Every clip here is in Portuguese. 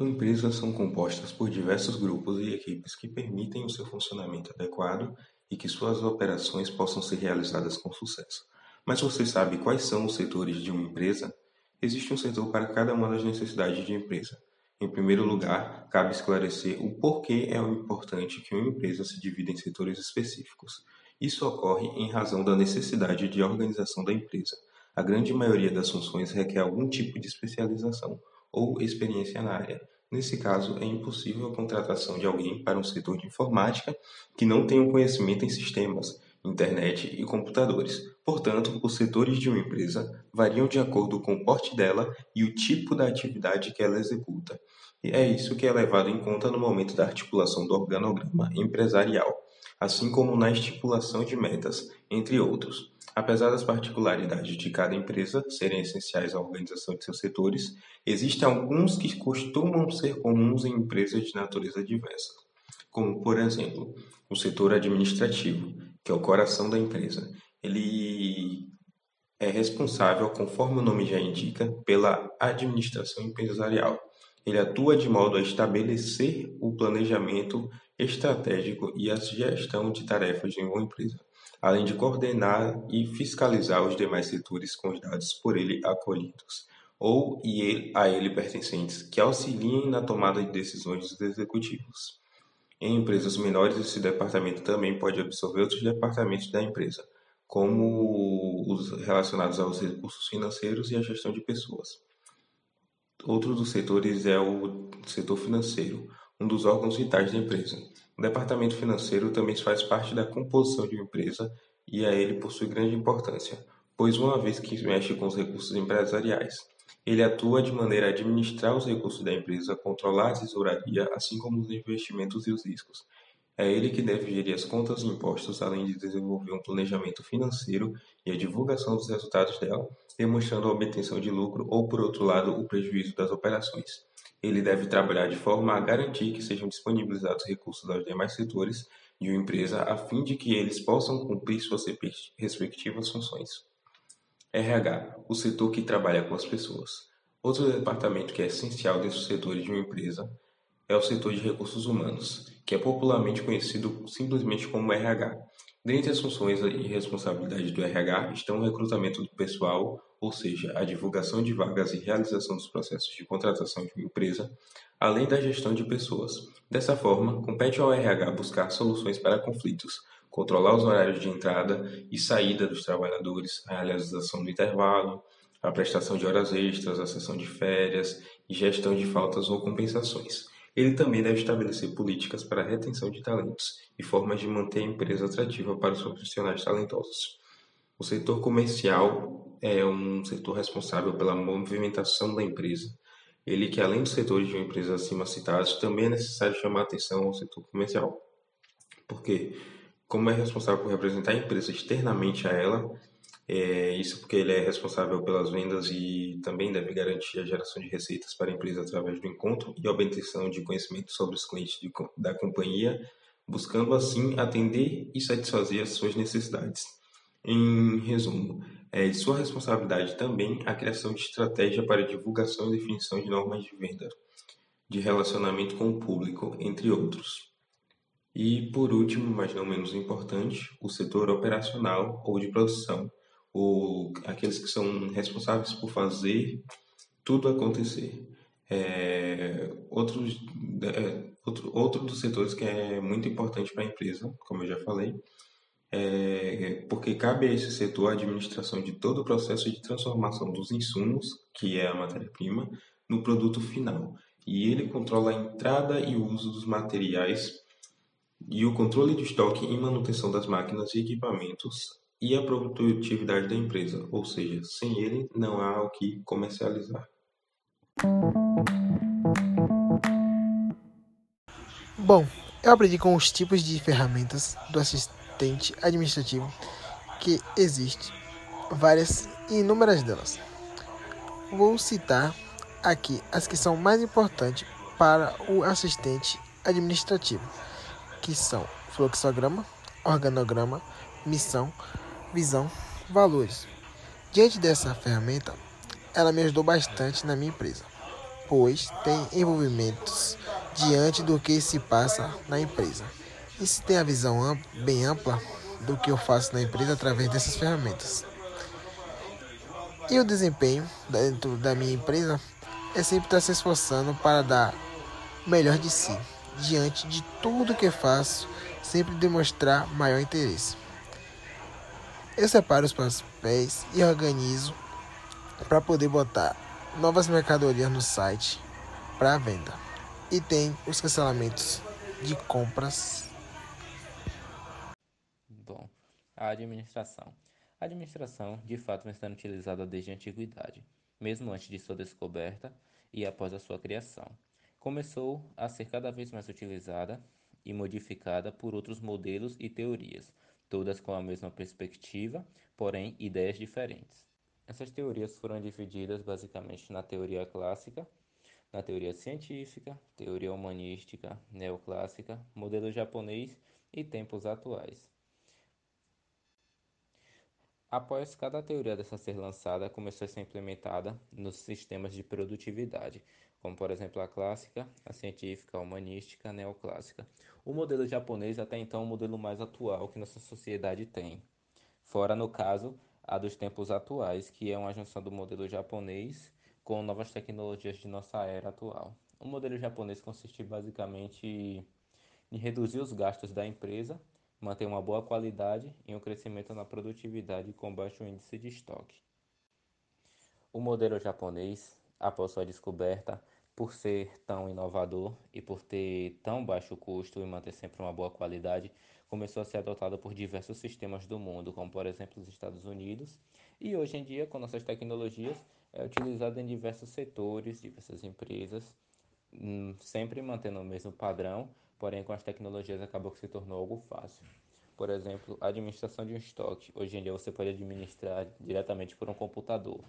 Empresas são compostas por diversos grupos e equipes que permitem o seu funcionamento adequado e que suas operações possam ser realizadas com sucesso. Mas você sabe quais são os setores de uma empresa? Existe um setor para cada uma das necessidades de empresa. Em primeiro lugar, cabe esclarecer o porquê é importante que uma empresa se divida em setores específicos. Isso ocorre em razão da necessidade de organização da empresa. A grande maioria das funções requer algum tipo de especialização ou experiência na área. Nesse caso, é impossível a contratação de alguém para um setor de informática que não tenha um conhecimento em sistemas, internet e computadores. Portanto, os setores de uma empresa variam de acordo com o porte dela e o tipo da atividade que ela executa. E é isso que é levado em conta no momento da articulação do organograma empresarial, assim como na estipulação de metas, entre outros. Apesar das particularidades de cada empresa serem essenciais à organização de seus setores, existem alguns que costumam ser comuns em empresas de natureza diversa, como, por exemplo, o setor administrativo, que é o coração da empresa. Ele é responsável, conforme o nome já indica, pela administração empresarial. Ele atua de modo a estabelecer o planejamento estratégico e a gestão de tarefas de uma empresa além de coordenar e fiscalizar os demais setores com os dados por ele acolhidos ou a ele pertencentes, que auxiliem na tomada de decisões dos executivos. Em empresas menores, esse departamento também pode absorver outros departamentos da empresa, como os relacionados aos recursos financeiros e à gestão de pessoas. Outro dos setores é o setor financeiro, um dos órgãos vitais da empresa. O departamento financeiro também faz parte da composição de uma empresa e a ele possui grande importância, pois uma vez que mexe com os recursos empresariais, ele atua de maneira a administrar os recursos da empresa, controlar a tesouraria, assim como os investimentos e os riscos. É ele que deve gerir as contas e impostos, além de desenvolver um planejamento financeiro e a divulgação dos resultados dela, demonstrando a obtenção de lucro ou, por outro lado, o prejuízo das operações. Ele deve trabalhar de forma a garantir que sejam disponibilizados recursos aos demais setores de uma empresa a fim de que eles possam cumprir suas respectivas funções. RH, o setor que trabalha com as pessoas. Outro departamento que é essencial dentro dos setores de uma empresa é o setor de recursos humanos, que é popularmente conhecido simplesmente como RH. Dentre as funções e responsabilidades do RH estão o recrutamento do pessoal, ou seja, a divulgação de vagas e realização dos processos de contratação de uma empresa, além da gestão de pessoas. Dessa forma, compete ao RH buscar soluções para conflitos, controlar os horários de entrada e saída dos trabalhadores, a realização do intervalo, a prestação de horas extras, a sessão de férias e gestão de faltas ou compensações. Ele também deve estabelecer políticas para a retenção de talentos e formas de manter a empresa atrativa para os profissionais talentosos. O setor comercial é um setor responsável pela movimentação da empresa. Ele que, além dos setores de uma empresa acima citados, também é necessário chamar atenção ao setor comercial. Porque, como é responsável por representar a empresa externamente a ela, é, isso porque ele é responsável pelas vendas e também deve garantir a geração de receitas para a empresa através do encontro e obtenção de conhecimento sobre os clientes de, da companhia, buscando assim atender e satisfazer as suas necessidades. Em resumo, é de sua responsabilidade também a criação de estratégia para divulgação e definição de normas de venda, de relacionamento com o público, entre outros. E por último, mas não menos importante, o setor operacional ou de produção, o, aqueles que são responsáveis por fazer tudo acontecer. É, outros, é, outro, outro dos setores que é muito importante para a empresa, como eu já falei, é porque cabe a esse setor a administração de todo o processo de transformação dos insumos, que é a matéria-prima, no produto final. E ele controla a entrada e o uso dos materiais e o controle de estoque e manutenção das máquinas e equipamentos e a produtividade da empresa, ou seja, sem ele não há o que comercializar. Bom, eu aprendi com os tipos de ferramentas do assistente administrativo que existe, várias inúmeras delas. Vou citar aqui as que são mais importantes para o assistente administrativo, que são fluxograma, organograma, missão, visão, valores. Diante dessa ferramenta, ela me ajudou bastante na minha empresa, pois tem envolvimentos diante do que se passa na empresa. E se tem a visão ampla, bem ampla do que eu faço na empresa através dessas ferramentas. E o desempenho dentro da minha empresa é sempre estar se esforçando para dar o melhor de si. Diante de tudo que faço, sempre demonstrar maior interesse. Eu separo os papéis e organizo para poder botar novas mercadorias no site para venda. E tem os cancelamentos de compras. Bom, a administração. A administração, de fato, vem sendo utilizada desde a antiguidade, mesmo antes de sua descoberta e após a sua criação. Começou a ser cada vez mais utilizada e modificada por outros modelos e teorias, todas com a mesma perspectiva, porém ideias diferentes. Essas teorias foram divididas basicamente na teoria clássica, na teoria científica, teoria humanística, neoclássica, modelo japonês e tempos atuais. Após cada teoria dessa ser lançada, começou a ser implementada nos sistemas de produtividade, como por exemplo a clássica, a científica, a humanística, a neoclássica. O modelo japonês até então é o modelo mais atual que nossa sociedade tem. Fora, no caso, a dos tempos atuais, que é uma junção do modelo japonês com novas tecnologias de nossa era atual. O modelo japonês consiste basicamente em reduzir os gastos da empresa, manter uma boa qualidade e um crescimento na produtividade com baixo índice de estoque. O modelo japonês, após sua descoberta, por ser tão inovador e por ter tão baixo custo e manter sempre uma boa qualidade, começou a ser adotado por diversos sistemas do mundo, como por exemplo os Estados Unidos, e hoje em dia, com nossas tecnologias, é utilizado em diversos setores, diversas empresas, hum, sempre mantendo o mesmo padrão, porém com as tecnologias acabou que se tornou algo fácil. Por exemplo, a administração de um estoque. Hoje em dia você pode administrar diretamente por um computador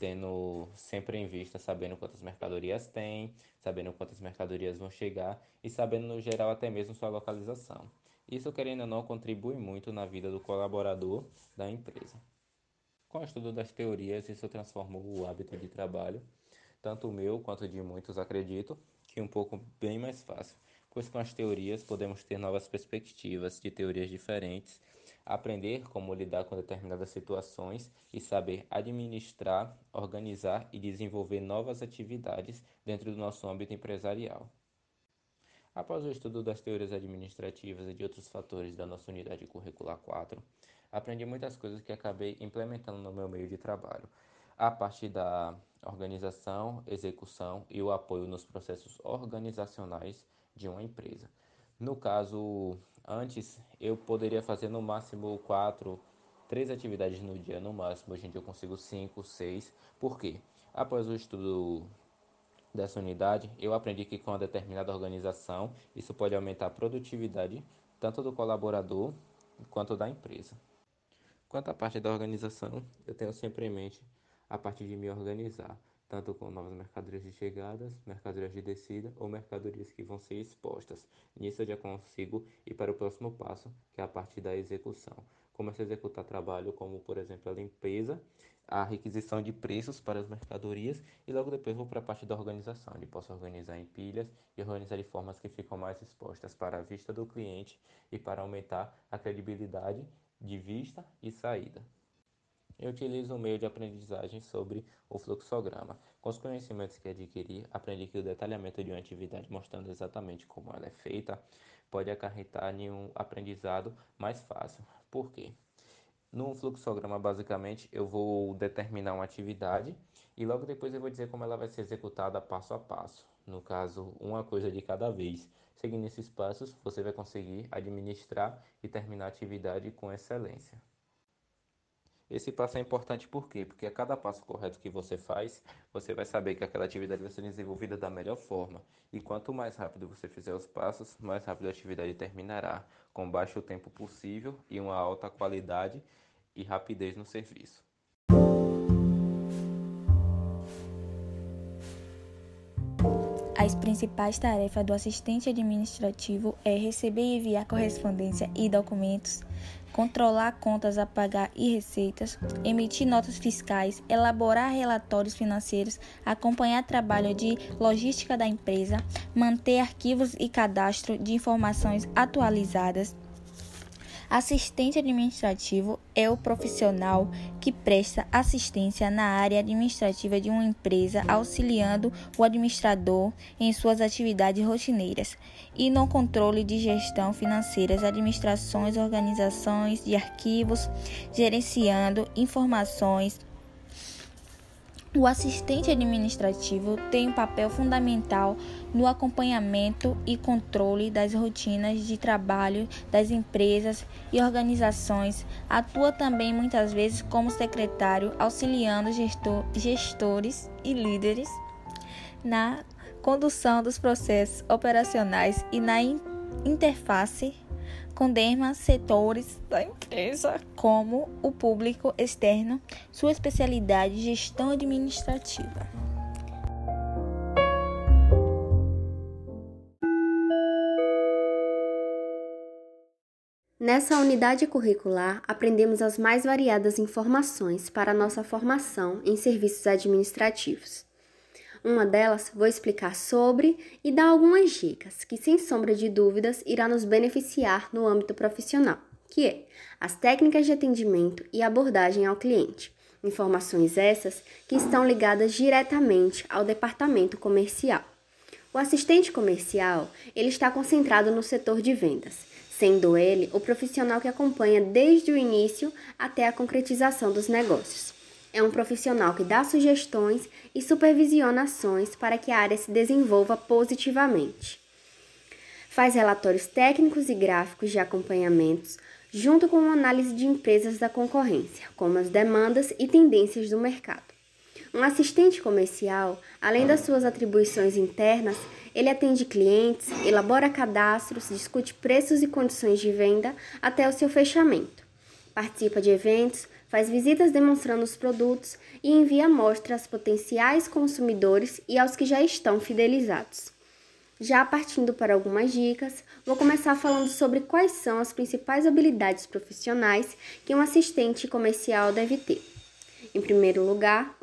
tendo sempre em vista, sabendo quantas mercadorias tem, sabendo quantas mercadorias vão chegar e sabendo no geral até mesmo sua localização. Isso, querendo ou não, contribui muito na vida do colaborador da empresa. Com o estudo das teorias, isso transformou o hábito de trabalho, tanto o meu quanto de muitos, acredito, que um pouco bem mais fácil, pois com as teorias podemos ter novas perspectivas de teorias diferentes aprender como lidar com determinadas situações e saber administrar, organizar e desenvolver novas atividades dentro do nosso âmbito empresarial. Após o estudo das teorias administrativas e de outros fatores da nossa unidade curricular 4, aprendi muitas coisas que acabei implementando no meu meio de trabalho, a partir da organização, execução e o apoio nos processos organizacionais de uma empresa. No caso, antes eu poderia fazer no máximo quatro, três atividades no dia no máximo. Hoje em dia eu consigo cinco, seis. Por quê? Após o estudo dessa unidade, eu aprendi que com uma determinada organização, isso pode aumentar a produtividade tanto do colaborador quanto da empresa. Quanto à parte da organização, eu tenho sempre em mente a parte de me organizar tanto com novas mercadorias de chegadas, mercadorias de descida ou mercadorias que vão ser expostas. Nisso eu já consigo ir para o próximo passo, que é a parte da execução. Começo a executar trabalho como, por exemplo, a limpeza, a requisição de preços para as mercadorias e logo depois vou para a parte da organização, onde posso organizar em pilhas e organizar de formas que ficam mais expostas para a vista do cliente e para aumentar a credibilidade de vista e saída eu utilizo o meio de aprendizagem sobre o fluxograma. Com os conhecimentos que adquiri, aprendi que o detalhamento de uma atividade mostrando exatamente como ela é feita pode acarretar em um aprendizado mais fácil. Por quê? No fluxograma, basicamente, eu vou determinar uma atividade e logo depois eu vou dizer como ela vai ser executada passo a passo. No caso, uma coisa de cada vez. Seguindo esses passos, você vai conseguir administrar e terminar a atividade com excelência. Esse passo é importante por quê? Porque a cada passo correto que você faz, você vai saber que aquela atividade vai ser desenvolvida da melhor forma. E quanto mais rápido você fizer os passos, mais rápido a atividade terminará, com baixo tempo possível e uma alta qualidade e rapidez no serviço. As principais tarefas do assistente administrativo é receber e enviar correspondência e documentos, controlar contas a pagar e receitas, emitir notas fiscais, elaborar relatórios financeiros, acompanhar trabalho de logística da empresa, manter arquivos e cadastro de informações atualizadas Assistente administrativo é o profissional que presta assistência na área administrativa de uma empresa, auxiliando o administrador em suas atividades rotineiras e no controle de gestão financeira, administrações, organizações de arquivos, gerenciando informações o assistente administrativo tem um papel fundamental no acompanhamento e controle das rotinas de trabalho das empresas e organizações. Atua também muitas vezes como secretário, auxiliando gestor, gestores e líderes na condução dos processos operacionais e na interface com demais setores da empresa, como o público externo, sua especialidade gestão administrativa. Nessa unidade curricular, aprendemos as mais variadas informações para nossa formação em serviços administrativos. Uma delas vou explicar sobre e dar algumas dicas que, sem sombra de dúvidas, irá nos beneficiar no âmbito profissional, que é as técnicas de atendimento e abordagem ao cliente. Informações essas que estão ligadas diretamente ao departamento comercial. O assistente comercial, ele está concentrado no setor de vendas, sendo ele o profissional que acompanha desde o início até a concretização dos negócios. É um profissional que dá sugestões e supervisiona ações para que a área se desenvolva positivamente. Faz relatórios técnicos e gráficos de acompanhamentos, junto com uma análise de empresas da concorrência, como as demandas e tendências do mercado. Um assistente comercial, além das suas atribuições internas, ele atende clientes, elabora cadastros, discute preços e condições de venda até o seu fechamento. Participa de eventos, faz visitas demonstrando os produtos e envia amostras aos potenciais consumidores e aos que já estão fidelizados. Já partindo para algumas dicas, vou começar falando sobre quais são as principais habilidades profissionais que um assistente comercial deve ter. Em primeiro lugar,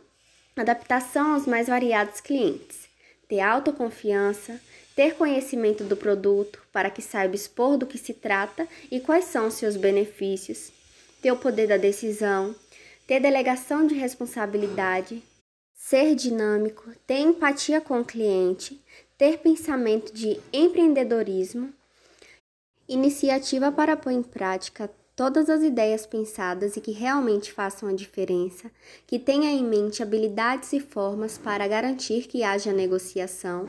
adaptação aos mais variados clientes, ter autoconfiança, ter conhecimento do produto para que saiba expor do que se trata e quais são seus benefícios, ter o poder da decisão, ter delegação de responsabilidade, ser dinâmico, ter empatia com o cliente, ter pensamento de empreendedorismo, iniciativa para pôr em prática todas as ideias pensadas e que realmente façam a diferença, que tenha em mente habilidades e formas para garantir que haja negociação,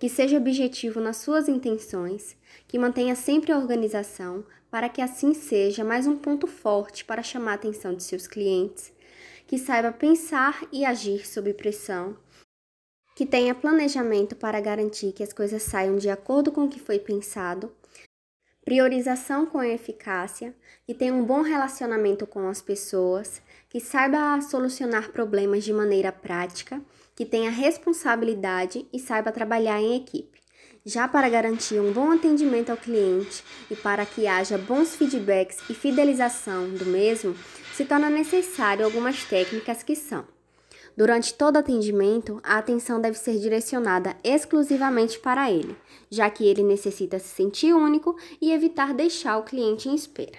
que seja objetivo nas suas intenções, que mantenha sempre a organização, para que assim seja mais um ponto forte para chamar a atenção de seus clientes, que saiba pensar e agir sob pressão, que tenha planejamento para garantir que as coisas saiam de acordo com o que foi pensado priorização com eficácia, que tenha um bom relacionamento com as pessoas, que saiba solucionar problemas de maneira prática, que tenha responsabilidade e saiba trabalhar em equipe. Já para garantir um bom atendimento ao cliente e para que haja bons feedbacks e fidelização do mesmo, se torna necessário algumas técnicas que são Durante todo atendimento, a atenção deve ser direcionada exclusivamente para ele, já que ele necessita se sentir único e evitar deixar o cliente em espera.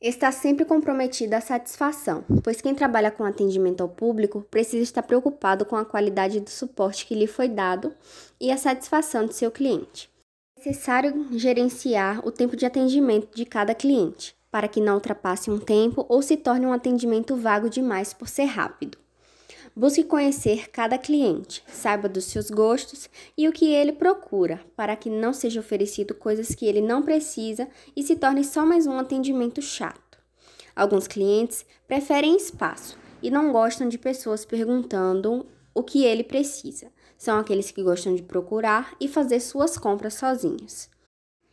Está sempre comprometida a satisfação, pois quem trabalha com atendimento ao público precisa estar preocupado com a qualidade do suporte que lhe foi dado e a satisfação de seu cliente. É necessário gerenciar o tempo de atendimento de cada cliente, para que não ultrapasse um tempo ou se torne um atendimento vago demais por ser rápido. Busque conhecer cada cliente, saiba dos seus gostos e o que ele procura, para que não seja oferecido coisas que ele não precisa e se torne só mais um atendimento chato. Alguns clientes preferem espaço e não gostam de pessoas perguntando o que ele precisa. São aqueles que gostam de procurar e fazer suas compras sozinhos.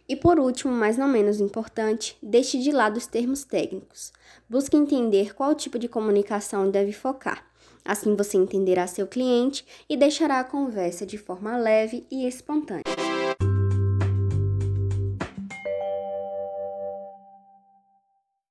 E por último, mas não menos importante, deixe de lado os termos técnicos. Busque entender qual tipo de comunicação deve focar Assim você entenderá seu cliente e deixará a conversa de forma leve e espontânea.